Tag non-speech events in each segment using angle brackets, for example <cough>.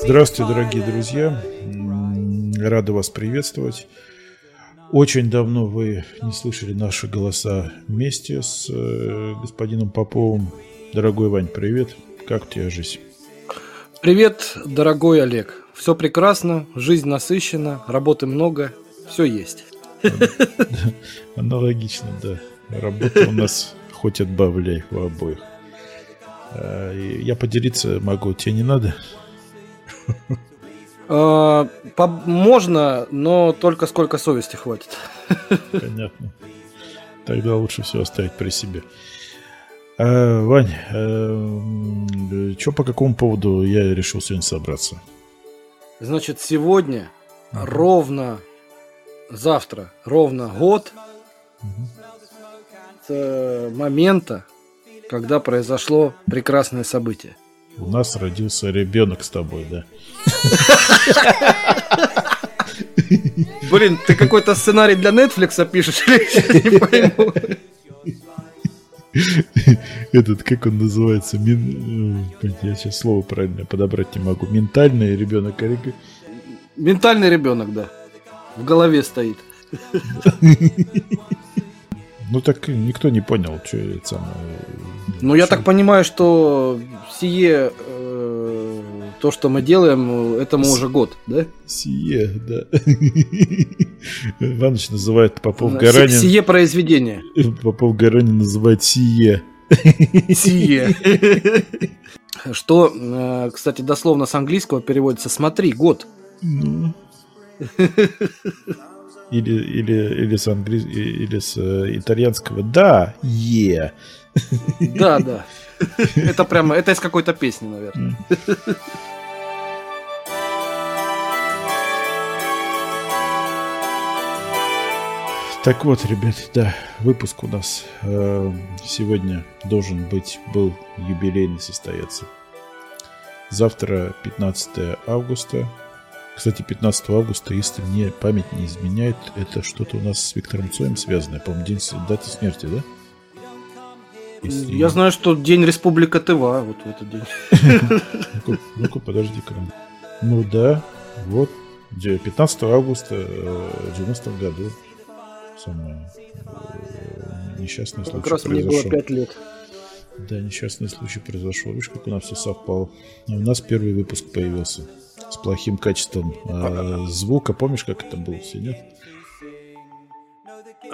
Здравствуйте, дорогие друзья. Рада вас приветствовать. Очень давно вы не слышали наши голоса вместе с э, господином Поповым. Дорогой Вань, привет. Как у тебя жизнь? Привет, дорогой Олег. Все прекрасно, жизнь насыщена, работы много, все есть. Аналогично, да. Работа у нас хоть отбавляй у обоих. А, я поделиться могу, тебе не надо? <laughs> А, можно, но только сколько совести хватит. <laughs> Понятно. Тогда лучше все оставить при себе. А, Вань, а, что по какому поводу я решил сегодня собраться? Значит, сегодня ровно завтра ровно год с момента, когда произошло прекрасное событие. У нас родился ребенок с тобой, да? Блин, ты какой-то сценарий для Netflix пишешь не пойму. Этот, как он называется? Мин... Э, я сейчас слово правильно подобрать не могу. Ментальный ребенок. Ментальный ребенок, да. В голове стоит. <laughs> Ну так никто не понял, что это самое. Ну я так понимаю, что сие э, то, что мы делаем, этому С... уже год, да? Сие, да. <laughs> Иваныч называет Попов Гаранин. Сие произведение. Попов Гаранин называет сие. Сие. <laughs> Что, э, кстати, дословно с английского переводится «смотри, год». Ну. <laughs> Или, или, или с, англи... или с э, итальянского «да, е». Да, да. Это прямо, это из какой-то песни, наверное. Так вот, ребят, да, выпуск у нас э, сегодня должен быть, был юбилейный состояться. Завтра 15 августа, кстати, 15 августа, если мне память не изменяет, это что-то у нас с Виктором Цоем связанное. По-моему, день даты смерти, да? Если... Я знаю, что День Республика Тыва вот в этот день. <laughs> Ну-ка, подожди-ка. Ну да, вот. 15 августа в 90 году. Самое э, несчастный случай Как раз мне было 5 лет. Да, несчастный случай произошел. Видишь, как у нас все совпало. А у нас первый выпуск появился с плохим качеством э, звука. Помнишь, как это было все, нет?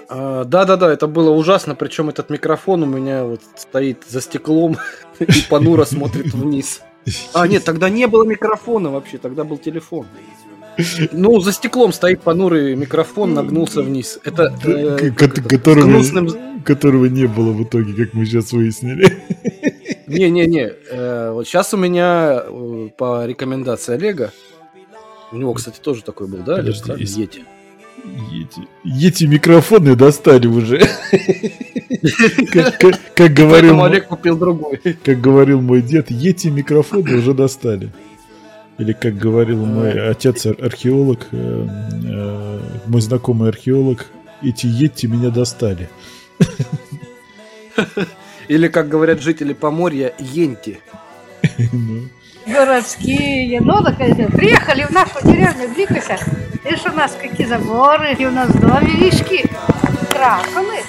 А, да-да-да, это было ужасно. Причем этот микрофон у меня вот стоит за стеклом <laughs> и понуро смотрит вниз. А, нет, тогда не было микрофона вообще, тогда был телефон. Ну, за стеклом стоит понурый микрофон, нагнулся вниз. Это, э, которого, гнусным... которого не было в итоге, как мы сейчас выяснили. Не-не-не, э, вот сейчас у меня э, по рекомендации Олега, у него, кстати, тоже такой был, да? Олег, есть... Ети. Ети. Ети микрофоны достали уже. Как говорил Олег купил другой. Как говорил мой дед, Ети микрофоны уже достали. Или как говорил мой отец археолог, э, мой знакомый археолог, эти Ети меня достали. <laughs> Или, как говорят жители Поморья, енти. Городские, ну, так, приехали в нашу деревню Дикося, и что у нас какие заборы, и у нас домишки крашены.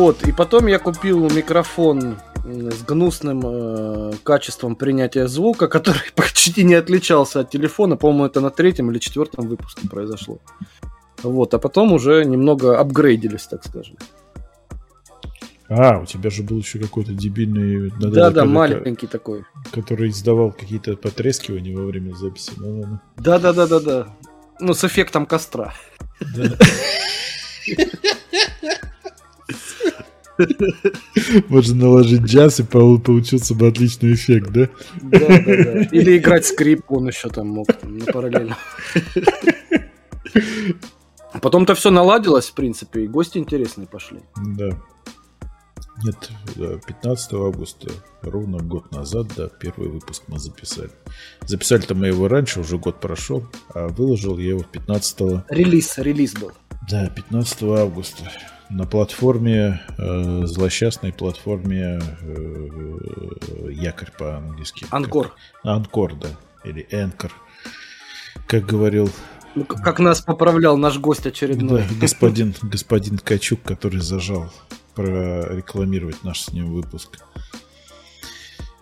Вот, и потом я купил микрофон с гнусным э, качеством принятия звука, <laughs> который почти не отличался от телефона. По-моему, это на третьем или четвертом выпуске произошло. Вот, а потом уже немного апгрейдились, так скажем. А, у тебя же был еще какой-то дебильный... Да, да, маленький такой. Который издавал какие-то потрескивания во время записи. Да, да, да, да, да. Ну, с эффектом костра. Да. <laughs> <laughs> Можно наложить джаз, и получился бы отличный эффект, да? Да, да, да. Или играть скрипку он еще там мог там, на параллельно. Потом-то все наладилось, в принципе, и гости интересные пошли. Да. Нет, 15 августа, ровно год назад, да, первый выпуск мы записали. Записали-то мы его раньше, уже год прошел, а выложил я его 15 Релиз, релиз был. Да, 15 августа. На платформе, э, злосчастной платформе э, Якорь по-английски. Анкор. Анкор, да. Или Энкор. Как говорил ну, как нас поправлял наш гость очередной. Да, господин, господин Качук, который зажал прорекламировать наш с ним выпуск.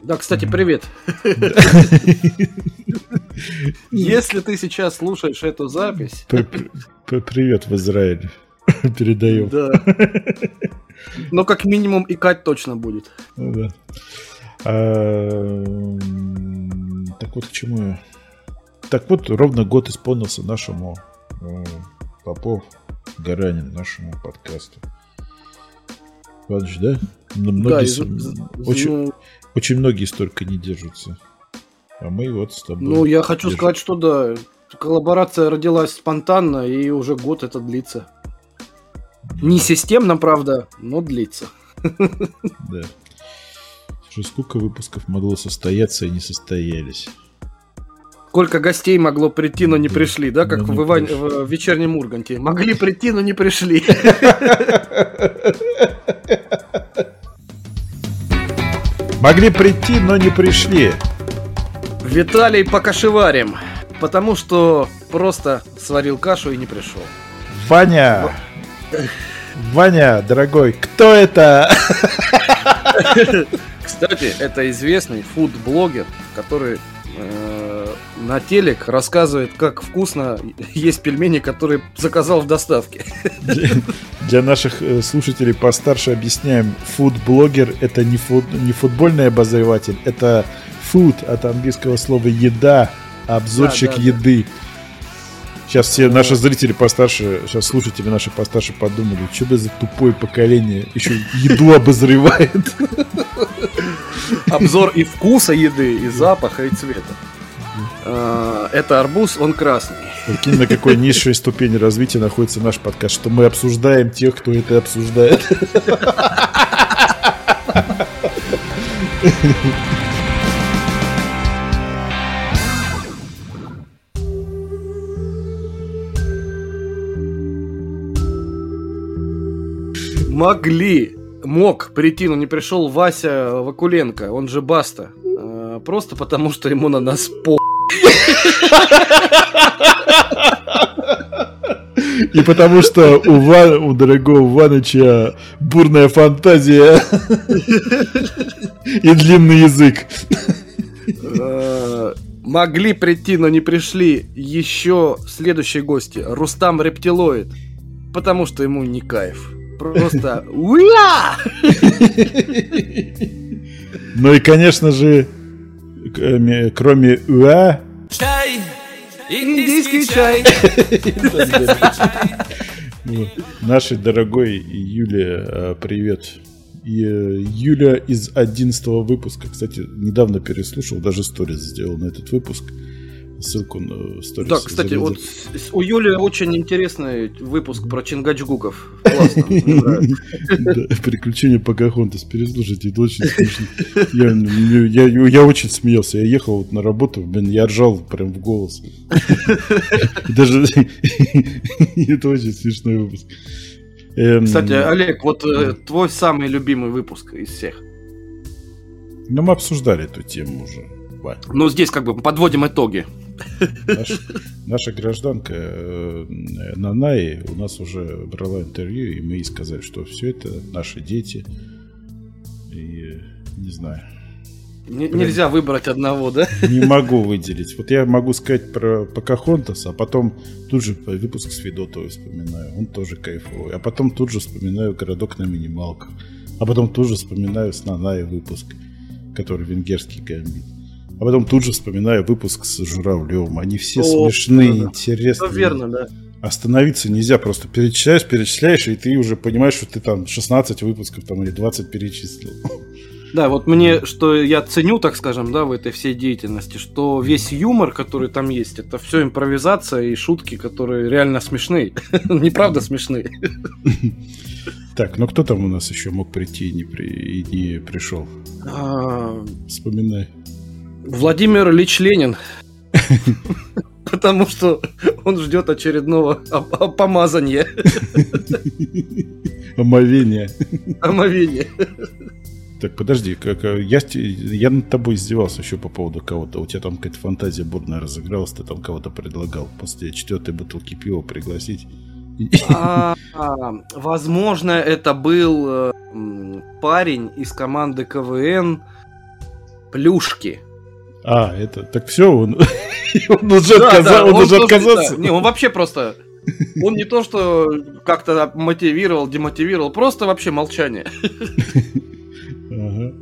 Да, кстати, привет. Если ты сейчас слушаешь эту запись... Привет в Израиле. <laughs> Передаем. Да. Но как минимум икать точно будет. Ну да. А, так вот к чему я так вот, ровно год исполнился нашему э, Попов Гаранин, нашему подкасту. Иванович, да? Многие, да, из... очень, ну... очень многие столько не держатся. А мы вот с тобой. Ну, я хочу держим. сказать, что да, коллаборация родилась спонтанно, и уже год это длится. Не системно, правда, но длится. Да. Сколько выпусков могло состояться и не состоялись? Сколько гостей могло прийти, но не пришли, да, как в, Иван... в вечернем Урганте. Могли прийти, но не пришли. Могли прийти, но не пришли. Виталий по кашеварим, потому что просто сварил кашу и не пришел. Ваня! Ваня, дорогой, кто это? Кстати, это известный фуд-блогер, который э, на телек рассказывает, как вкусно есть пельмени, которые заказал в доставке. Для, для наших э, слушателей постарше объясняем. Фуд-блогер это не, фут, не футбольный обозреватель, это food от английского слова еда, обзорщик да, да, еды. Сейчас все наши зрители постарше, сейчас слушатели наши постарше подумали, что бы за тупое поколение еще еду обозревает. Обзор и вкуса еды, и запаха, и цвета. А, это арбуз, он красный. Прикинь, на какой низшей ступени развития находится наш подкаст, что мы обсуждаем тех, кто это обсуждает. Могли, мог прийти, но не пришел Вася Вакуленко, он же Баста. А, просто потому, что ему на нас по и потому что у, Ван, у дорогого Ваныча бурная фантазия и длинный язык. Э, могли прийти, но не пришли еще следующие гости. Рустам Рептилоид. Потому что ему не кайф. Просто уя! <laughs> Ну и, конечно же, кроме уа... Чай! Индийский чай! Нашей дорогой Юле а, привет. И э, Юля из 11 выпуска, кстати, недавно переслушал, даже сторис сделал на этот выпуск ссылку на сторис. Да, кстати, залезать. вот у Юли очень интересный выпуск про Чингачгуков. Классно. Приключения Покахонтас. Переслушайте, это очень смешно. Я очень смеялся. Я ехал на работу, блин, я ржал прям в голос. Даже <laughs> это очень смешной выпуск. Эм, кстати, Олег, вот э, твой самый любимый выпуск из всех. Ну, мы обсуждали эту тему уже. Ну, здесь как бы подводим итоги. Наш, наша гражданка э, Нанай у нас уже брала интервью, и мы ей сказали, что все это наши дети. И не знаю. Прям нельзя выбрать одного, да? Не могу выделить. Вот я могу сказать про Покахонтас, а потом тут же выпуск с Федотовой вспоминаю. Он тоже кайфовый. А потом тут же вспоминаю городок на минималках. А потом тут же вспоминаю с Нанай выпуск, который венгерский гамбит. А потом тут же вспоминаю выпуск с Журавлевым. Они все О, смешные, да, интересные. Ну, верно, да. Остановиться нельзя, просто перечисляешь, перечисляешь, и ты уже понимаешь, что ты там 16 выпусков там или 20 перечислил. Да, вот мне, что я ценю, так скажем, да, в этой всей деятельности, что весь юмор, который там есть, это все импровизация и шутки, которые реально смешные. <laughs> Неправда смешные. Так, ну кто там у нас еще мог прийти и не, при... и не пришел? А, Вспоминай. Владимир Ильич Ленин. <laughs> Потому что он ждет очередного опомазания, <laughs> Омовение. <laughs> омовения. Так, подожди, как, а, я, я над тобой издевался еще по поводу кого-то. У тебя там какая-то фантазия бурная разыгралась, ты там кого-то предлагал после четвертой бутылки пива пригласить. А, а, Возможно, это был э, парень из команды КВН Плюшки. А, это, так все, он, <laughs> он уже, Да, отказа- да, он уже тоже- отказался. да. Не, он вообще просто... Он не то, что как-то мотивировал, демотивировал, просто вообще молчание. Ага.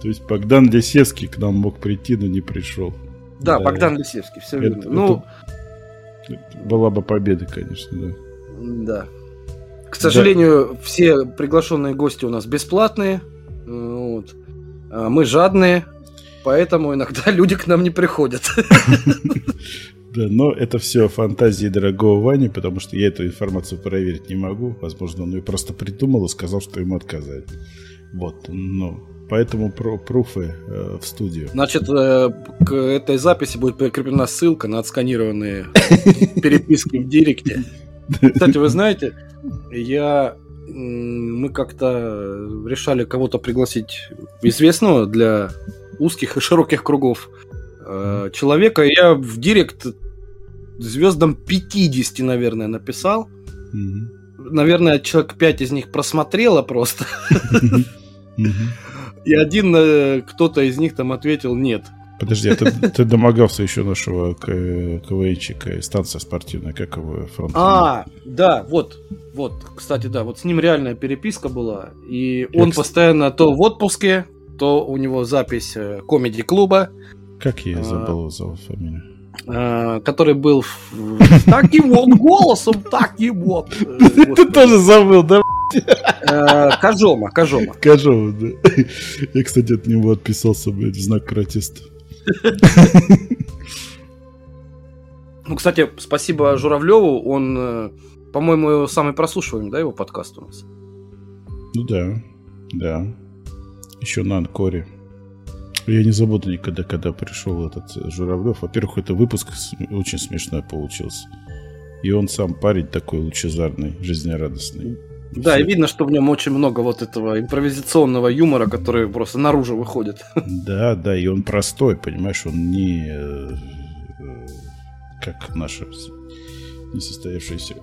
То есть Богдан Лисевский к нам мог прийти, но не пришел. Да, Да. Богдан Лисевский, все Это- верно. Ну, Это Была бы победа, конечно, да. да. К сожалению, все приглашенные гости у нас бесплатные. Вот. А Мы жадные, поэтому иногда <laughs> люди к нам не приходят. Да, но это все фантазии дорогого Вани, потому что я эту информацию проверить не могу. Возможно, он ее просто придумал и сказал, что ему отказали. Вот, ну, поэтому про пруфы э, в студию. Значит, э, к этой записи будет прикреплена ссылка на отсканированные переписки в Директе. Кстати, вы знаете, я мы как-то решали кого-то пригласить известного для узких и широких кругов э, человека. Я в Директ звездам 50, наверное, написал. Мгм. Наверное, человек 5 из них просмотрело просто. И один э, кто-то из них там ответил нет. Подожди, а ты, ты домогался еще нашего КВНчика, станция спортивная, как его фронт? А, да, вот, вот, кстати, да, вот с ним реальная переписка была, и Я, он постоянно то в отпуске, то у него запись э, комеди-клуба, Как я а, забыл его зовут фамилию? э, который был в- таким вот голосом, таким вот. э, Ты тоже забыл, да? Кожома, Кожома. Кажу, да. Я, кстати, от него отписался, блядь, в знак протеста. <laughs> Ну, кстати, спасибо Журавлеву, он, по-моему, самый прослушиваемый, да, его подкаст у нас? Ну да, да. Еще на Анкоре. Я не забуду никогда, когда пришел этот э, Журавлев. Во-первых, это выпуск очень смешной получился. И он сам парень такой лучезарный, жизнерадостный. Да, и видно, что в нем очень много вот этого импровизационного юмора, который просто наружу выходит. <laughs> Да, да, и он простой, понимаешь, он не э, э, как наши несостоявшиеся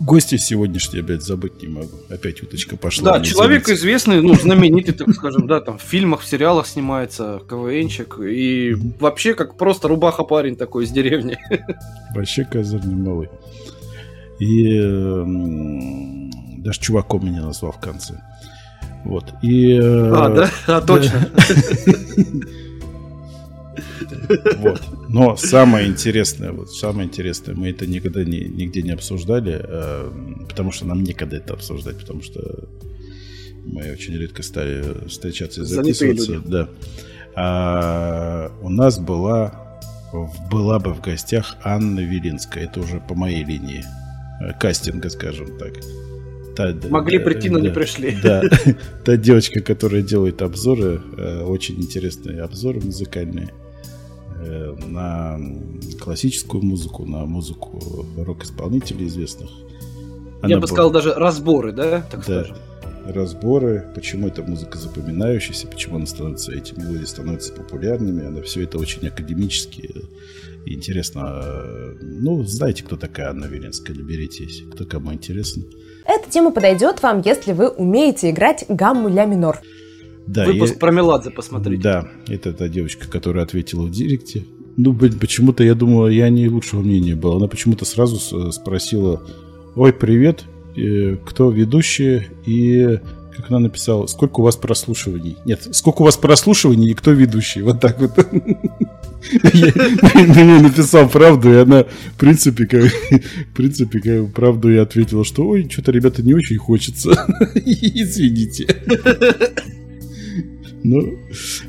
гости сегодняшние, опять забыть не могу. Опять уточка пошла. Да, человек извините. известный, ну, знаменитый, так скажем, да, там в фильмах, в сериалах снимается, КВНчик, и вообще как просто рубаха парень такой из деревни. Вообще козырный малый. И э, м, даже чуваком меня назвал в конце. Вот. И, э, А, да? А, точно. <laughs> <laughs> Вот. Но самое интересное, вот самое интересное, мы это никогда не, нигде не обсуждали, э, потому что нам некогда это обсуждать, потому что мы очень редко стали встречаться и записываться. Да. А, у нас была, была бы в гостях Анна Велинская. Это уже по моей линии э, кастинга, скажем так. Та- Могли да, прийти, но не да. пришли. Да, <laughs> та девочка, которая делает обзоры, э, очень интересные обзоры музыкальные на классическую музыку, на музыку рок-исполнителей известных. Я Она бы была- сказал даже разборы, да, так Да. скажем. разборы, почему эта музыка запоминающаяся, почему она становится, эти мелодии становятся популярными, она все это очень академически и интересно. Э, Ну, знаете, кто такая Анна Веленская, наберитесь, кто кому интересно. Эта тема подойдет вам, если вы умеете играть гамму ля минор. Да, Выпуск я- про Меладзе посмотрите. Да, это та девочка, которая ответила в директе. Ну, почему-то я думала, я не лучшего мнения был. Она почему-то сразу с- спросила, ой, привет, э, кто ведущий и как она написала, сколько у вас прослушиваний? Нет, сколько у вас прослушиваний и кто ведущий? Вот так вот. Я написал правду, и она, в принципе, как, в принципе, как правду я ответила, что ой, что-то, ребята, не очень хочется. <laughs> Извините. Ну,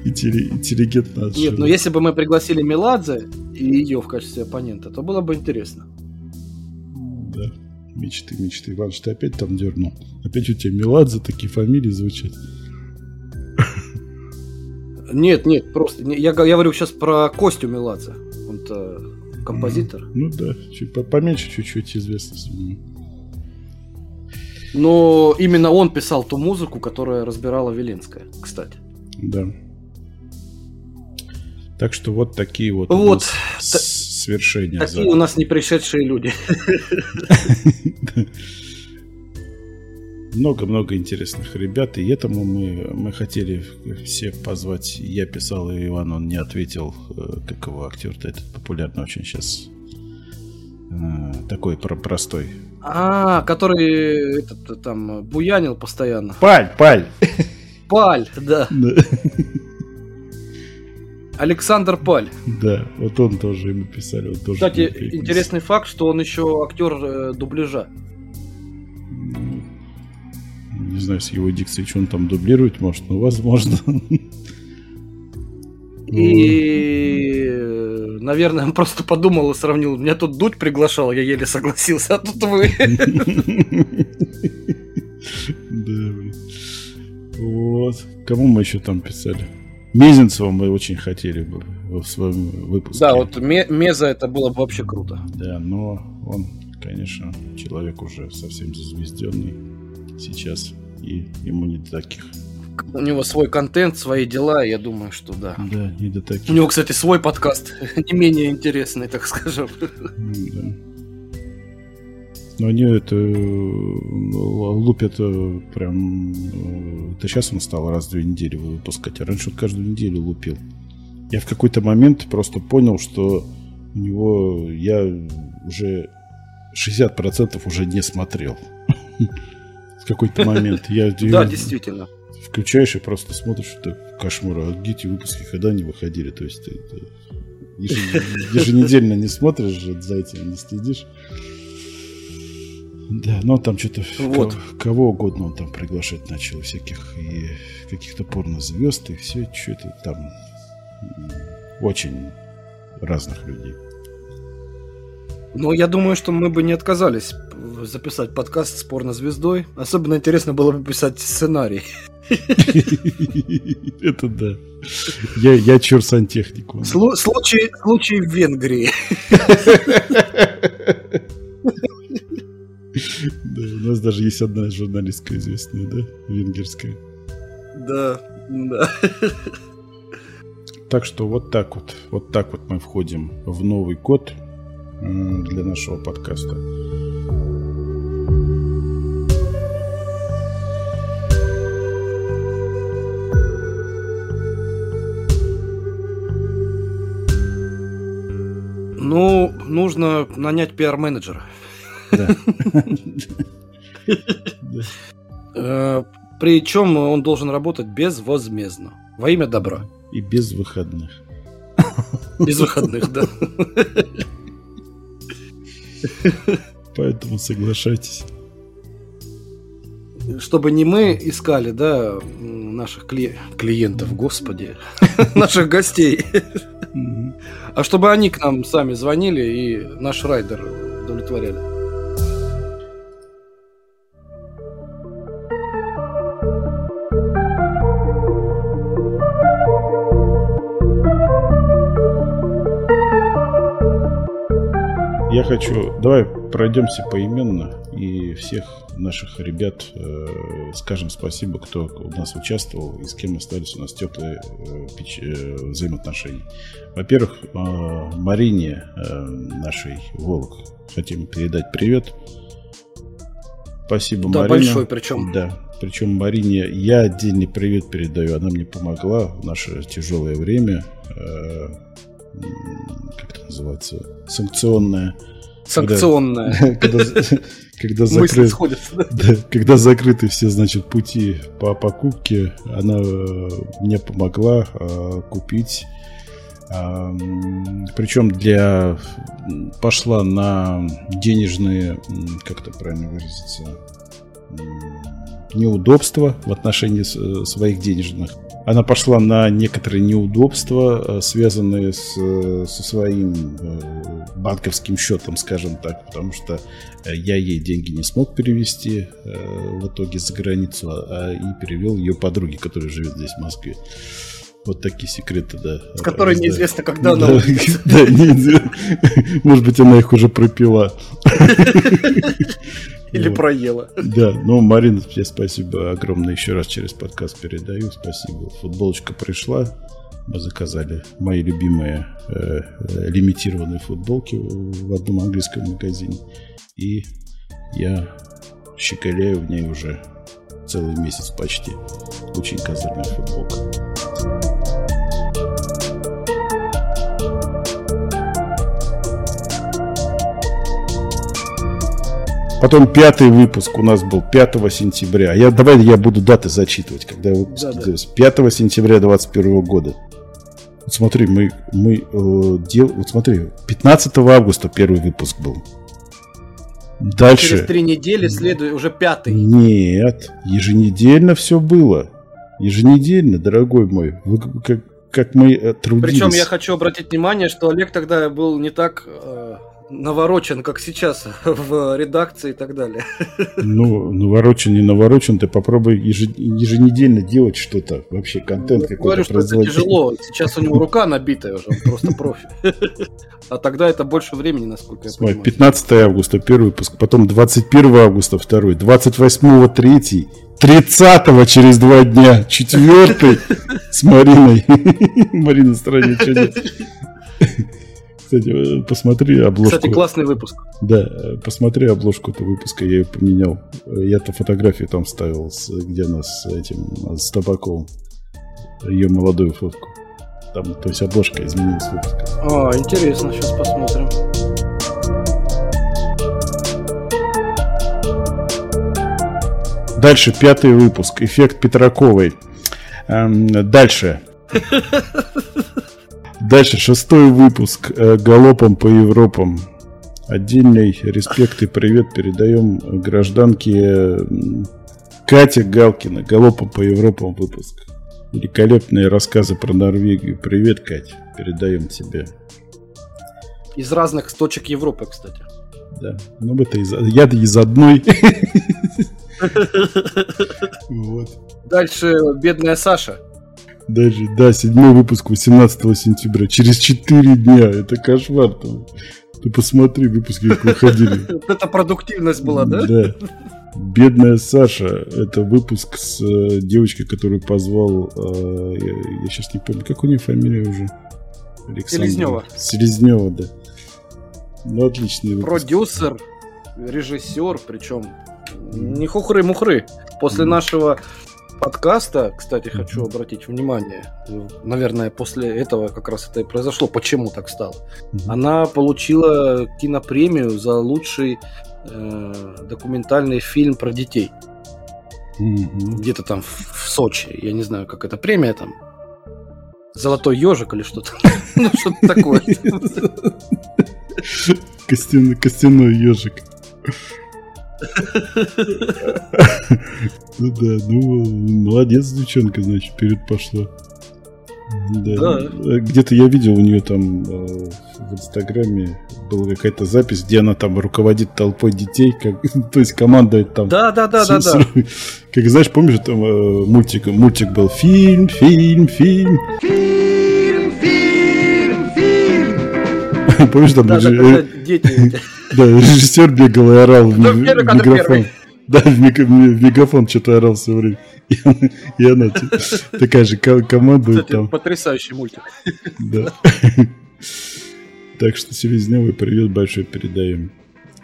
интелли- интеллигентно. Нет, но если бы мы пригласили Меладзе и ее в качестве оппонента, то было бы интересно. Да. Мечты, мечты. Иваныч, ты опять там дернул? Опять у тебя Меладзе такие фамилии звучат? Нет, нет, просто я, я говорю сейчас про Костю Меладзе. Он-то композитор. Ну да, чуть по- поменьше чуть-чуть известности. у него. Но именно он писал ту музыку, которая разбирала Велинская, кстати. Да. Так что вот такие вот, Вот, с- свершения. Такие за- у нас не пришедшие люди. <laughs> Много-много интересных ребят, и этому мы, мы хотели всех позвать. Я писал, и Иван, он не ответил, э, как его актер-то этот популярный очень сейчас. Э, Такой про простой. А, который этот, э, там буянил постоянно. Паль, паль! <laughs> Паль, да. Да, <laughs> Александр Паль. Да, вот он тоже ему писали. Он тоже Кстати, интересный факт, что он еще актер э, дубляжа. Ну, Не знаю, с его дикцией, что он там дублирует, может, но возможно. <laughs> И, э, наверное, он просто подумал и сравнил. Меня тут Дудь приглашал, я еле согласился, а тут вы. <laughs> Да, блин. Вот. Кому мы еще там писали? Мезенцева мы очень хотели бы в своем выпуске. Да, вот Ме- Меза это было бы вообще круто. Да, но он, конечно, человек уже совсем зазвезденный сейчас. И ему не до таких. У него свой контент, свои дела, я думаю, что да. Да, не до таких. У него, кстати, свой подкаст, <laughs> не менее интересный, так скажем. Да. Но они это э, лупят э, прям... э, Это сейчас он стал раз в две недели выпускать, а раньше он каждую неделю лупил. Я в какой-то момент просто понял, что у него я уже 60% уже не смотрел. В какой-то момент. Я, <laughs> Да, действительно. включаешь и просто смотришь, это кошмар, а эти выпуски, когда они выходили? То есть ты еженедельно не смотришь за этим, не следишь. Да, но там что-то Вот. кого угодно он там приглашать начал, всяких и каких-то порнозвезд, и все, что-то там очень разных людей. Но я думаю, что мы бы не отказались записать подкаст с порнозвездой. Особенно интересно было бы писать сценарий. <laughs> Это да. Я, я чур сантехнику. Слу- случай, случай в Венгрии. <laughs> Да, у нас даже есть одна журналистка известная, да, венгерская. Да, да. Так что вот так вот, вот так вот мы входим в Новый год для нашего подкаста. Ну, нужно нанять пиар-менеджера. <laughs> Э, Причем он должен работать безвозмездно. Во имя добра. И без выходных. Без выходных, да. Поэтому соглашайтесь. Чтобы не мы искали, да, наших кли- клиентов, господи, <laughs> наших гостей, а чтобы они к нам сами звонили и наш райдер удовлетворяли. Я хочу, давай пройдемся поименно и всех наших ребят э, скажем спасибо, кто у нас участвовал и с кем остались у нас теплые э, печ- э, взаимоотношения. Во-первых, э, Марине э, нашей Волк хотим передать привет. Спасибо, Да, Марина. большой причем. Да. Причем Марине я отдельный привет передаю. Она мне помогла в наше тяжелое время. Э, как это называется? Санкционное. Санкционная. Когда, <laughs> когда закрыт- да. да, когда закрыты все, значит, пути по покупке, она э, мне помогла э, купить. Причем для пошла на денежные, как это правильно выразиться, неудобства в отношении э, своих денежных. Она пошла на некоторые неудобства, э, связанные с, э, со своим банковским счетом, скажем так, потому что я ей деньги не смог перевести в итоге за границу, а и перевел ее подруге, которая живет здесь, в Москве. Вот такие секреты, да. С которой Да. неизвестно, когда она Да, <laughs> да, неизвестно. Может быть, она их уже пропила. <laughs> Или Вот. проела. Да, ну, Марина, тебе спасибо огромное еще раз через подкаст передаю. Спасибо. Футболочка пришла. Мы заказали мои любимые э, э, лимитированные футболки в одном английском магазине. И я щеголяю в ней уже целый месяц почти. Очень козырная футболка. Потом пятый выпуск у нас был 5 сентября. Я, давай я буду даты зачитывать, когда выпуск Да, да. делался. 5 сентября 2021 года. Вот смотри, мы, мы э, дел... Вот смотри, 15 августа первый выпуск был. Дальше. Через три недели следует уже пятый. Нет, еженедельно все было. Еженедельно, дорогой мой. Вы как, как мы э, трудились. Причем я хочу обратить внимание, что Олег тогда был не так э, наворочен, как сейчас <laughs> в редакции и так далее. Ну, наворочен, не наворочен, ты попробуй еже- еженедельно делать что-то. Вообще контент Я какой-то говорю, что это тяжело. Сейчас у него рука набитая уже, он просто профи. А тогда это больше времени, насколько я Смотри, понимаю. 15 августа первый выпуск, потом 21 августа второй, 28 третий, 30 через два дня, четвертый с Мариной. <laughs> Марина в стороне чудес. Кстати, посмотри обложку. Кстати, классный выпуск. Да, посмотри обложку этого выпуска, я ее поменял. Я-то фотографию там ставил, где она с этим, с Табаковым. Ее молодую фотку. Там, то есть обложка изменилась выпуска. А, интересно, сейчас посмотрим. Дальше пятый выпуск. Эффект Петраковой. Эм, Дальше. <laughs> Дальше шестой выпуск. э, Галопом по Европам. Отдельный респект и привет передаем гражданке Кате Галкина. Галопом по Европам выпуск. Великолепные рассказы про Норвегию. Привет, Кать. Передаем тебе. Из разных точек Европы, кстати. Да. Ну, это из, я из одной. <laughs> Вот. Дальше бедная Саша. Даже, да, седьмой выпуск 18 сентября. Через 4 дня. Это кошмар. Там. Ты посмотри, выпуски как выходили. <laughs> Это продуктивность была, да? Да. Бедная Саша. Это выпуск с э, девочкой, которую позвал... э, я, сейчас не помню, как у нее фамилия уже? Александра. Селезнева. Селезнева, да. Ну, отличный выпуск. Продюсер, режиссер, причем не хухры-мухры. После нашего подкаста, кстати, хочу обратить внимание, наверное, после этого как раз это и произошло, почему так стало. Она получила кинопремию за лучший э, документальный фильм про детей. Где-то там в, в Сочи. Я не знаю, как эта премия там. Золотой ежик или что-то. <laughs> Ну, что-то такое. Костяной ежик. Ну да, ну молодец, девчонка, значит, вперед пошла. Да. Да. Э, Где-то я видел у нее там э, в Инстаграме была какая-то запись, где она там руководит толпой детей, как, <laughs> то есть командует там. Да, да, да, с- да, с- да. Как знаешь, помнишь, там э, мультик, мультик был фильм, фильм, фильм. <laughs> Помнишь, там Да, да, э, <laughs> да, режиссер бегал и орал в Да, кадр микрофон. Да, в, мик- в мегафон что-то орал все время. <laughs> И она, и она такая же ко- командует Кстати, там. потрясающий мультик. Да. Так что Селезневой привет большой передаем.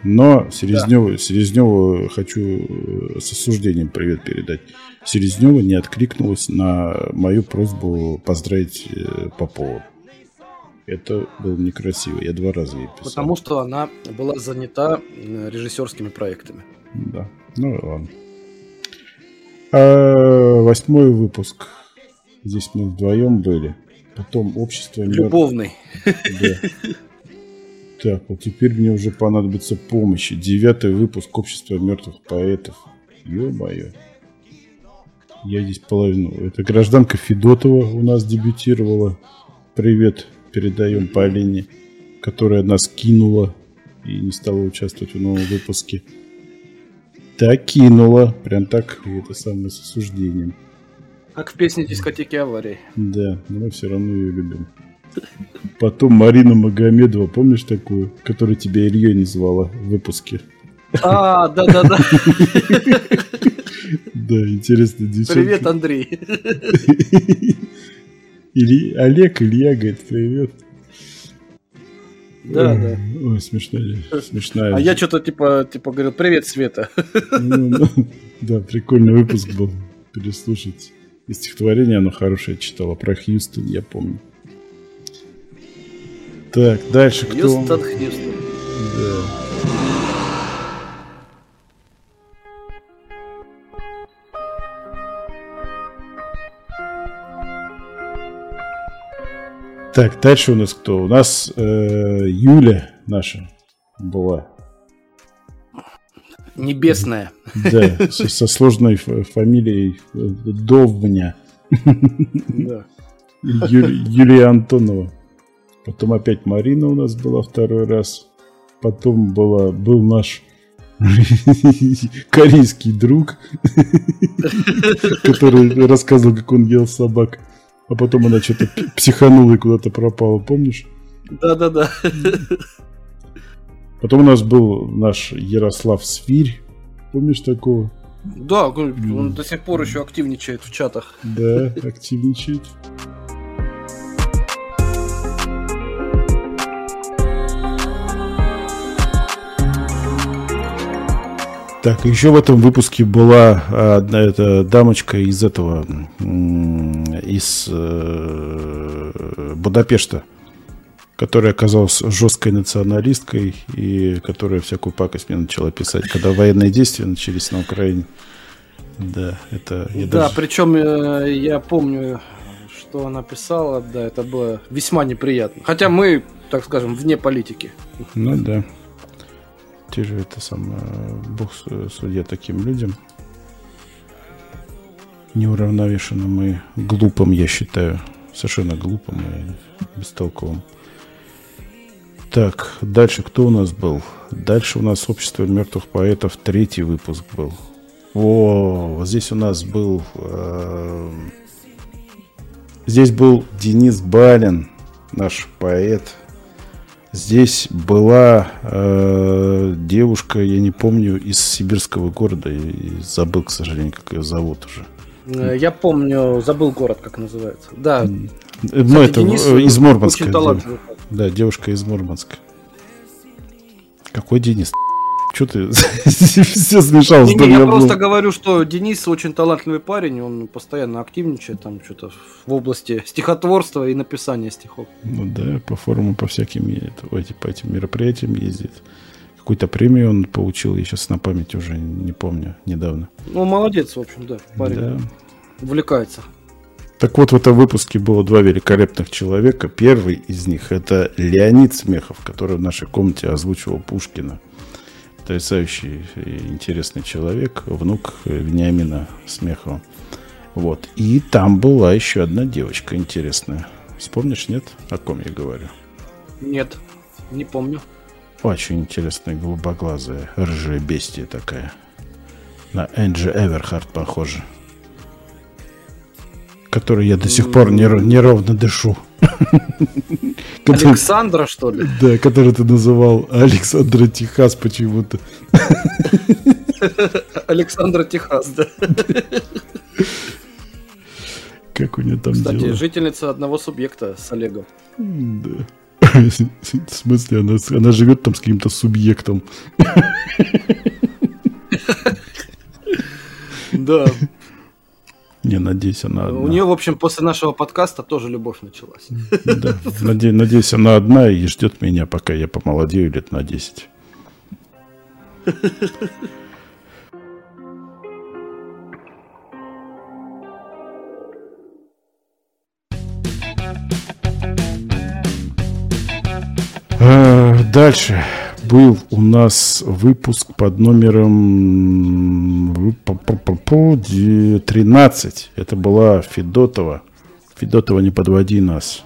Но Селезневу, Селезневу хочу э, с осуждением привет передать. Селезнева не откликнулась на мою просьбу поздравить э, Попова. Это было некрасиво. Я два раза ей писал. Потому что она была занята э, режиссерскими проектами. Да. Ну ладно. А, восьмой выпуск. Здесь мы вдвоем были. Потом общество мёртвых. Любовный. Да. Так, вот теперь мне уже понадобится помощь. Девятый выпуск Общества мертвых поэтов. Ё-моё. Я здесь половину. Это гражданка Федотова у нас дебютировала. Привет передаем Полине, которая нас кинула и не стала участвовать в новом выпуске. Так кинула, прям так, это самое с осуждением. Как в песне дискотеки аварии. Да, но мы все равно ее любим. Потом Марина Магомедова, помнишь такую, которую тебя Ильей назвала в выпуске? А, да-да-да. <laughs> Да, интересно, девчонка. Привет, Андрей. <laughs> Или Олег, Илья говорит, привет. Да, да. Ой, смешная, смешная. А я что-то типа, типа говорил, привет, Света. Ну, ну, Да, прикольный выпуск был. Переслушать. И стихотворение оно хорошее читала. Про Хьюстон, я помню. Так, дальше кто? Хьюстон, Хьюстон. Да. Так, дальше у нас кто? У нас э, Юля наша была. Небесная. Да, со, со сложной фамилией э, Довня. Да. Ю- Юлия Антонова. Потом опять Марина у нас была второй раз. Потом была, был наш корейский друг, <laughs> который рассказывал, как он ел собак. А потом она что-то психанула и куда-то пропала, помнишь? Да-да-да. Потом у нас был наш Ярослав Свирь. Помнишь такого? Да, он до сих пор еще активничает в чатах. Да, активничает. Так, еще в этом выпуске была одна эта дамочка из этого, из э, Будапешта, которая оказалась жесткой националисткой и которая всякую пакость мне начала писать, когда военные действия начались на Украине. Да, это... я Да, даже- причем э, я помню, что она писала, да, это было весьма неприятно. Хотя мы, так скажем, вне политики. Ну да. Те же это самое, бог с- судья таким людям. Неуравновешенным и глупым, я считаю. Совершенно глупым и бестолковым. Так, дальше кто у нас был? Дальше у нас Общество мертвых поэтов, третий выпуск был. О, здесь у нас был... э, здесь был Денис Балин, наш поэт, Здесь была э, девушка, я не помню, из сибирского города. И забыл, к сожалению, как ее зовут уже. Э, Я помню, забыл город, как называется. Да, Э, Ну, кстати, это Денис э, из Мурманска. Да, девушка из Мурманска. Какой Денис? Че ты <laughs> все смешал Не, я просто говорю, что Денис очень талантливый парень, он постоянно активничает там что-то в области стихотворства и написания стихов. Ну да, по форуму, по всяким ой, по этим мероприятиям ездит. Какую-то премию он получил, я сейчас на память уже не помню, недавно. Ну, молодец, в общем, да, парень Да. увлекается. Так вот, в этом выпуске было два великолепных человека. Первый из них это Леонид Смехов, который в нашей комнате озвучивал Пушкина. Потрясающий и интересный человек, внук Вениамина Смехова. Вот. И там была еще одна девочка интересная. Вспомнишь, нет? О ком я говорю? Нет, не помню. Очень интересная, голубоглазая, рыжая бестия такая. На Энджи Эверхард похоже. Которой я до сих пор неро- неровно дышу. <laughs> Александра, что ли? Да, который ты называл Александра Техас почему-то. <laughs> Александра Техас, да. Как у нее там Кстати, дела? жительница одного субъекта с Олегом. Да. <laughs> В смысле, она, она живет там с каким-то субъектом. Да. Не, надеюсь, она одна. У нее, в общем, после нашего подкаста тоже любовь началась. Да. Наде- надеюсь, она одна и ждет меня, пока я помолодею лет на 10. А, Дальше был у нас выпуск под номером 13. Это была Федотова. Федотова, не подводи нас.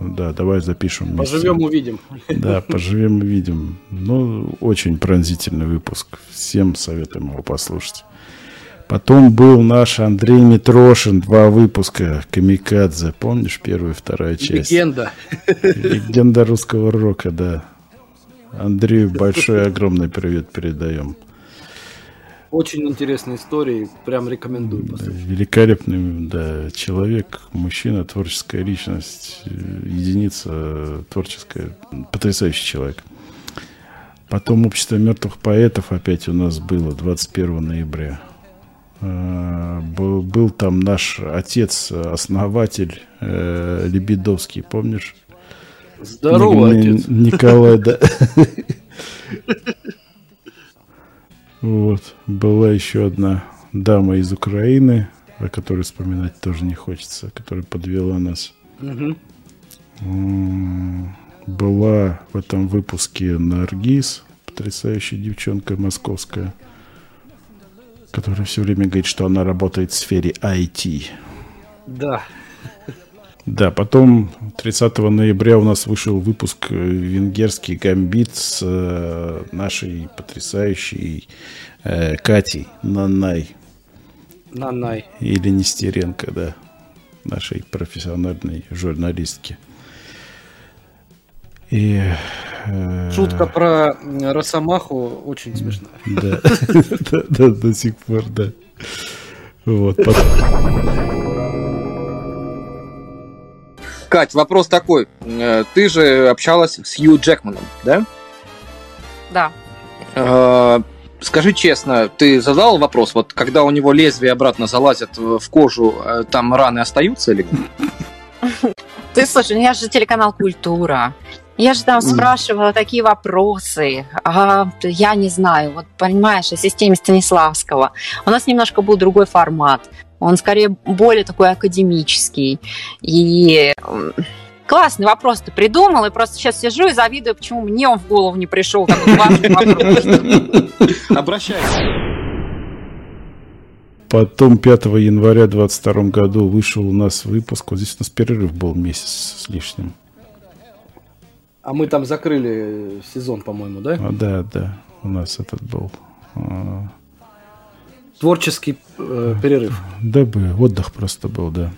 Да, давай запишем вместе. Поживем, увидим. Да, поживем, увидим. Ну, очень пронзительный выпуск. Всем советуем его послушать. Потом был наш Андрей Митрошин, два выпуска Камикадзе. Помнишь первая и вторая часть? Легенда. Легенда русского рока, да. Андрею большой огромный привет передаем. Очень интересная история, прям рекомендую. Послушать. Великолепный да, человек, мужчина, творческая личность, единица творческая, потрясающий человек. Потом общество мертвых поэтов опять у нас было 21 ноября. А, был, был там наш отец, основатель э, Лебедовский, помнишь? Здорово, Ник- отец. Николай, да. <laughs> Вот. Была еще одна дама из Украины, о которой вспоминать тоже не хочется, которая подвела нас. Угу. Была в этом выпуске Наргиз, потрясающая девчонка московская, которая все время говорит, что она работает в сфере IT. Да. Да, потом 30 ноября у нас вышел выпуск э, «Венгерский гамбит» с э, нашей потрясающей э, Катей Нанай. Нанай. Или Нестеренко, да, нашей профессиональной журналистки. И, э... Шутка про Росомаху очень смешная. <laughs> Да, да, до сих пор, да. Вот, потом... Кать, вопрос такой. Э, ты же общалась с Хью Джекманом, да? Да. Э, скажи честно, ты задал вопрос, вот когда у него лезвие обратно залазят в кожу, э, там раны остаются или Ты слушай, ну я же телеканал Культура. Я же там спрашивала такие вопросы. А, я не знаю, вот понимаешь, о системе Станиславского. У нас немножко был другой формат. Он скорее более такой академический. И классный вопрос ты придумал, и просто сейчас сижу и завидую, почему мне он в голову не пришел такой важный вопрос. <laughs> Обращайся. Потом 5 января 22 году вышел у нас выпуск. Вот здесь у нас перерыв был месяц с лишним. А мы там закрыли сезон, по-моему, да? А, да, да. У нас этот был. Творческий э, перерыв. Да бы, отдых просто был, да.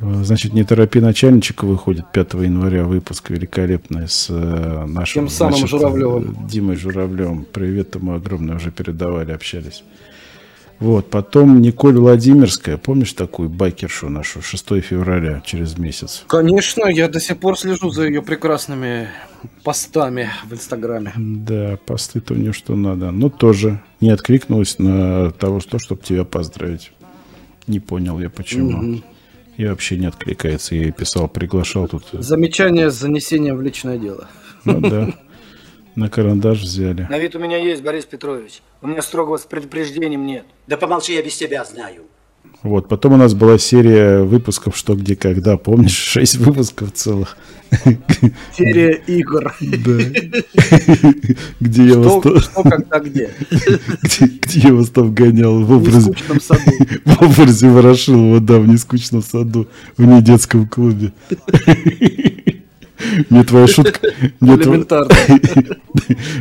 Значит, «Не торопи начальничка» выходит 5 января, выпуск великолепный с э, нашим... Тем самым значит, Журавлевым. Димой Журавлевым. Привет ему огромное, уже передавали, общались. Вот, потом Николь Владимирская, помнишь такую байкершу нашу, 6 февраля, через месяц? Конечно, я до сих пор слежу за ее прекрасными постами в Инстаграме. Да, посты-то у нее что надо. Но тоже не откликнулась на того, что, чтобы тебя поздравить. Не понял я почему. Угу. И вообще не откликается. Я ей писал, приглашал тут. Замечание с занесением в личное дело. Ну да. На карандаш взяли. На вид у меня есть, Борис Петрович. У меня строгого с предупреждением нет. Да помолчи, я без тебя знаю. Вот, потом у нас была серия выпусков «Что, где, когда». Помнишь? <laughs> Шесть выпусков целых. Серия <laughs> игр. Да. <laughs> Где я вас. Что, когда, где. Где я вас там гонял? В образе... В образе Ворошилова, да, в нескучном саду, в недетском клубе. Мне твоя шутка... Мне, тв... <laughs>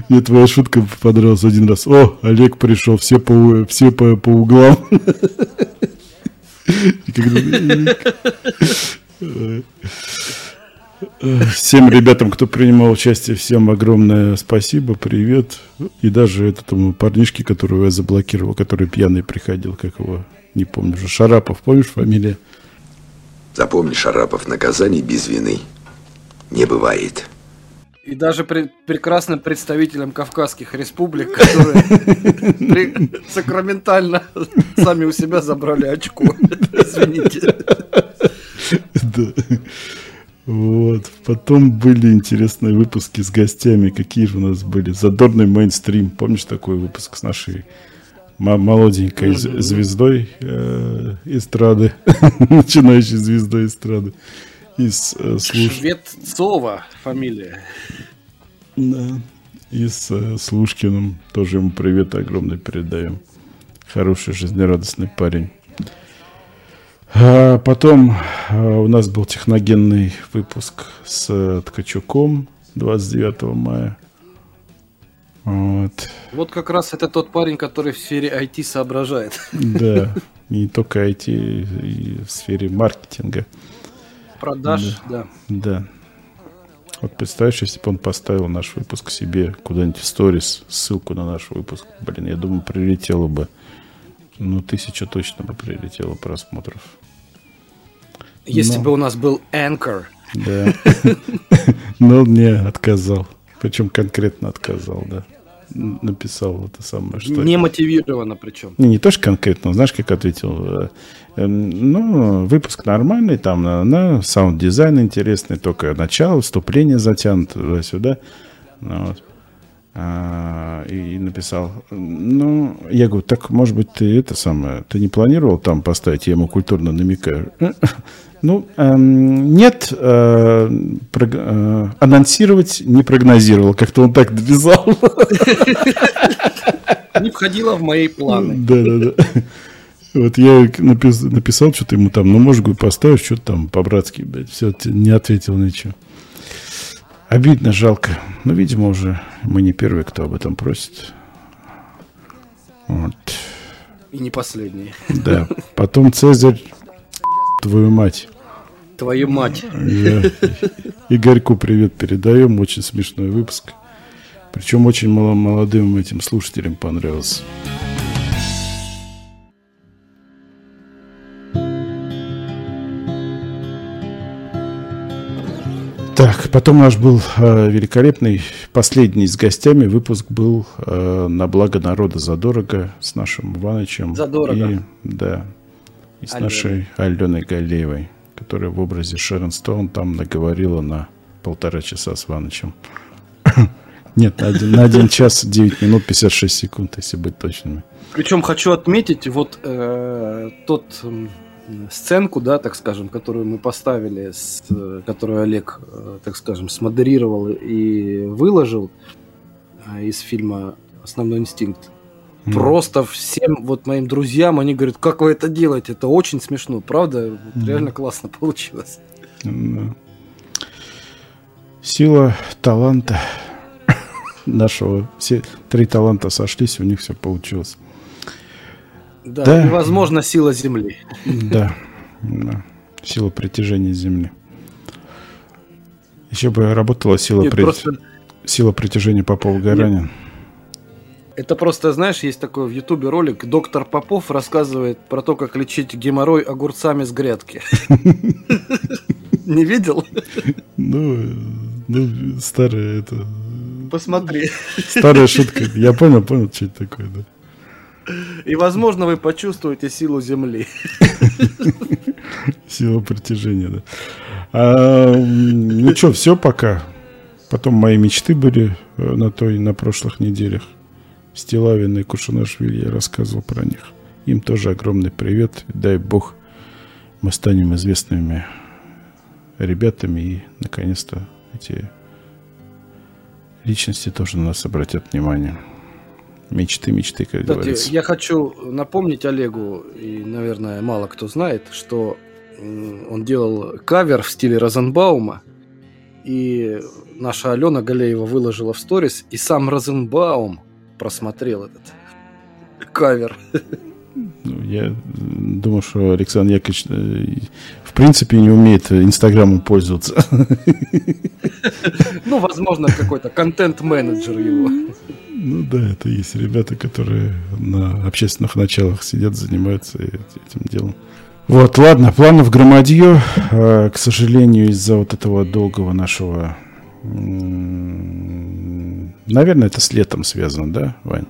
Мне твоя шутка понравилась один раз. О, Олег пришел, все по, все по, по углам. Всем ребятам, кто принимал участие, всем огромное спасибо, привет. И даже этому парнишке, которого я заблокировал, который пьяный приходил, как его, не помню уже, Шарапов, помнишь фамилия? Запомни, Шарапов, наказаний без вины не бывает. И даже при, прекрасным представителям Кавказских республик, которые сакраментально сами у себя забрали очко. Извините. Да. Вот. Потом были интересные выпуски с гостями. Какие же у нас были? Задорный мейнстрим. Помнишь такой выпуск с нашей молоденькой mm-hmm. звездой э, эстрады? <laughs> Начинающей звездой эстрады из э, служ... Шведцова фамилия. Да. И с э, Слушкиным тоже ему привет огромный передаем. Хороший, жизнерадостный парень. А потом а, у нас был техногенный выпуск с э, Ткачуком 29 мая. Вот. Вот как раз это тот парень, который в сфере IT соображает. Да, <laughs> не только IT, и в сфере маркетинга. Продаж, да. Да. Вот представляешь, если бы он поставил наш выпуск себе куда-нибудь в сторис, ссылку на наш выпуск, блин, я думаю, прилетело бы. Ну, тысяча точно бы прилетело просмотров. Если Но... бы у нас был Anchor. Да. <laughs> Но он мне отказал. Причем конкретно отказал, да написал это самое, что... Не мотивированно причем. Не, не то, что конкретно, знаешь, как ответил. Эм, ну, выпуск нормальный, там на, на саунд-дизайн интересный, только начало, вступление затянуто туда-сюда. Ну, вот. а, и, и написал, ну, я говорю, так, может быть, ты это самое, ты не планировал там поставить, я ему культурно намекаю. Ну, эм, нет, э, прог, э, анонсировать не прогнозировал. Как-то он так довязал. Не входило в мои планы. Да, да, да. Вот я напис, написал что-то ему там, ну, может, говорю, поставишь что-то там по-братски, блядь. Все, не ответил ничего. Обидно, жалко. Но, видимо, уже мы не первые, кто об этом просит. Вот. И не последний. Да. Потом Цезарь, твою мать. Твою мать. Я Игорьку привет передаем. Очень смешной выпуск. Причем очень молодым этим слушателям понравился. Потом наш был э, великолепный, последний с гостями. Выпуск был э, на благо народа задорого с нашим Иванычем. Задорого. И, да, и с Алена. нашей Аленой Галеевой которая в образе Шерон Стоун там наговорила на полтора часа с Ванычем. <coughs> Нет, на один, на один час 9 минут 56 секунд, если быть точными. Причем хочу отметить вот э, тот сценку, да, так скажем, которую мы поставили, с, которую Олег, э, так скажем, смодерировал и выложил э, из фильма «Основной инстинкт». Mm. Просто всем вот моим друзьям, они говорят, как вы это делаете? Это очень смешно, правда? Mm. Реально классно получилось. Mm. Сила таланта <laughs> нашего. Все три таланта сошлись, у них все получилось. Да, да. и, возможно, сила Земли. Да, да. Сила притяжения Земли. Еще бы работала сила, Нет, при... просто... сила притяжения Попова Гаранин. Нет. Это просто, знаешь, есть такой в Ютубе ролик, доктор Попов рассказывает про то, как лечить геморрой огурцами с грядки. Не видел? Ну, ну, старая это... Посмотри. Старая шутка. Я понял, понял, что это такое, да. И, возможно, вы почувствуете силу Земли. <laughs> Сила притяжения, да. А, ну что, все пока. Потом мои мечты были э, на той, на прошлых неделях. Стилавин и Кушанашвили, я рассказывал про них. Им тоже огромный привет. Дай бог, мы станем известными ребятами и, наконец-то, эти личности тоже на нас обратят внимание. Мечты, мечты, как Кстати, говорится. Я хочу напомнить Олегу, и, наверное, мало кто знает, что он делал кавер в стиле Розенбаума, и наша Алена Галеева выложила в сторис, и сам Розенбаум просмотрел этот кавер. Ну, я думаю, что Александр Яковлевич э, в принципе не умеет Инстаграмом пользоваться. Ну, возможно, какой-то контент-менеджер его. Ну да, это есть ребята, которые на общественных началах сидят, занимаются этим делом. Вот, ладно, планов громадье. А, к сожалению, из-за вот этого долгого нашего Наверное, это с летом связано, да, Вань?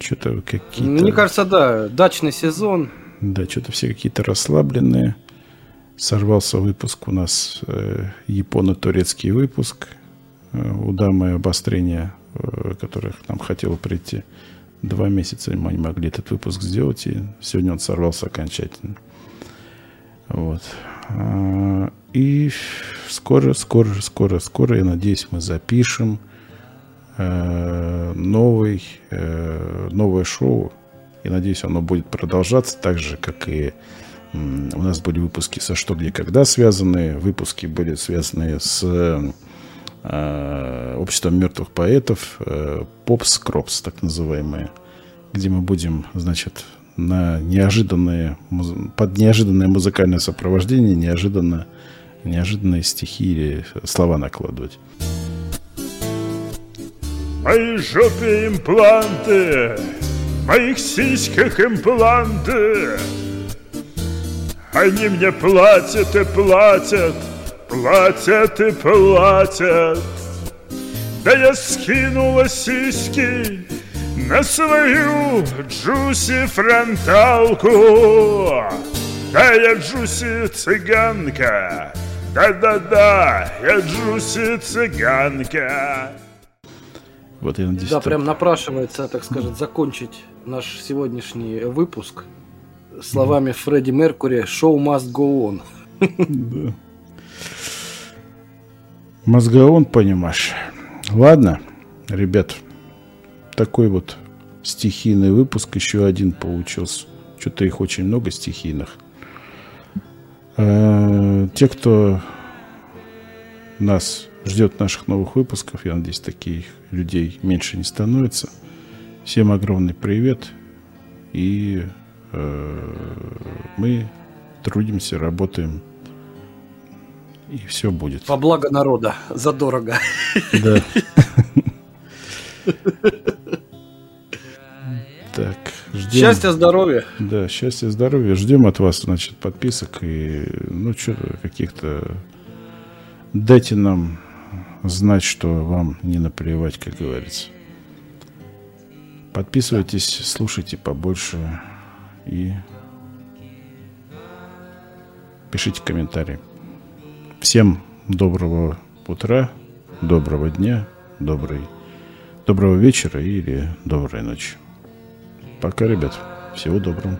Что-то какие-то... Мне кажется, да. Дачный сезон. Да, что-то все какие-то расслабленные. Сорвался выпуск у нас э, японо-турецкий выпуск. Э, у дамы обострения, э, которых нам хотело прийти. Два месяца мы не могли этот выпуск сделать, и сегодня он сорвался окончательно. Вот. А, и скоро, скоро, скоро, скоро, я надеюсь, мы запишем э, новый, э, новое шоу. И надеюсь, оно будет продолжаться так же, как и У нас были выпуски со «Что, где, когда» связанные. Выпуски были связаны с э, обществом мертвых поэтов. э, Попс, Кропс, так называемые. Где мы будем, значит, на неожиданные, муз- под неожиданное музыкальное сопровождение неожиданно, неожиданные стихи или слова накладывать. Моей жопе импланты, в моих сиськах импланты. Они мне платят и платят, платят и платят. Да я скинула сиськи на свою джуси фронталку. Да я джуси цыганка, да-да-да, я джуси цыганка. Вот я надеюсь, Да, это- прям напрашивается, так сказать, закончить наш сегодняшний выпуск словами Фредди Меркури «Show must go on». Да. Мозгоон, понимаешь. Ладно, ребят, такой вот стихийный выпуск, еще один получился. Что-то их очень много стихийных. Э, Те, кто нас ждет наших новых выпусков, я надеюсь, таких людей меньше не становится. Всем огромный привет. И э, мы трудимся, работаем. И все будет. Во благо народа, задорого. Да. <laughs> Так, ждем. Счастья, здоровья. Да, счастья, здоровья. Ждем от вас, значит, подписок и, ну, что-то каких-то... Дайте нам знать, что вам не наплевать, как говорится. Подписывайтесь, слушайте побольше и пишите комментарии. Всем доброго утра, доброго дня, добрый, доброго вечера или доброй ночи. Пока, ребят. Всего доброго.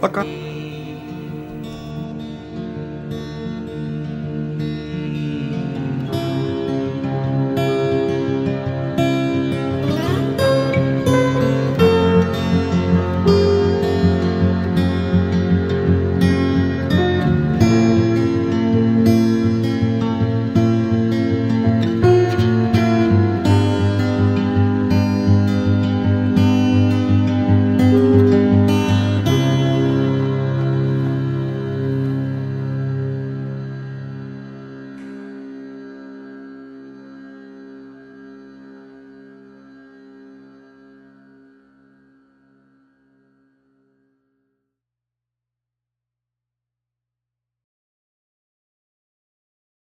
Пока.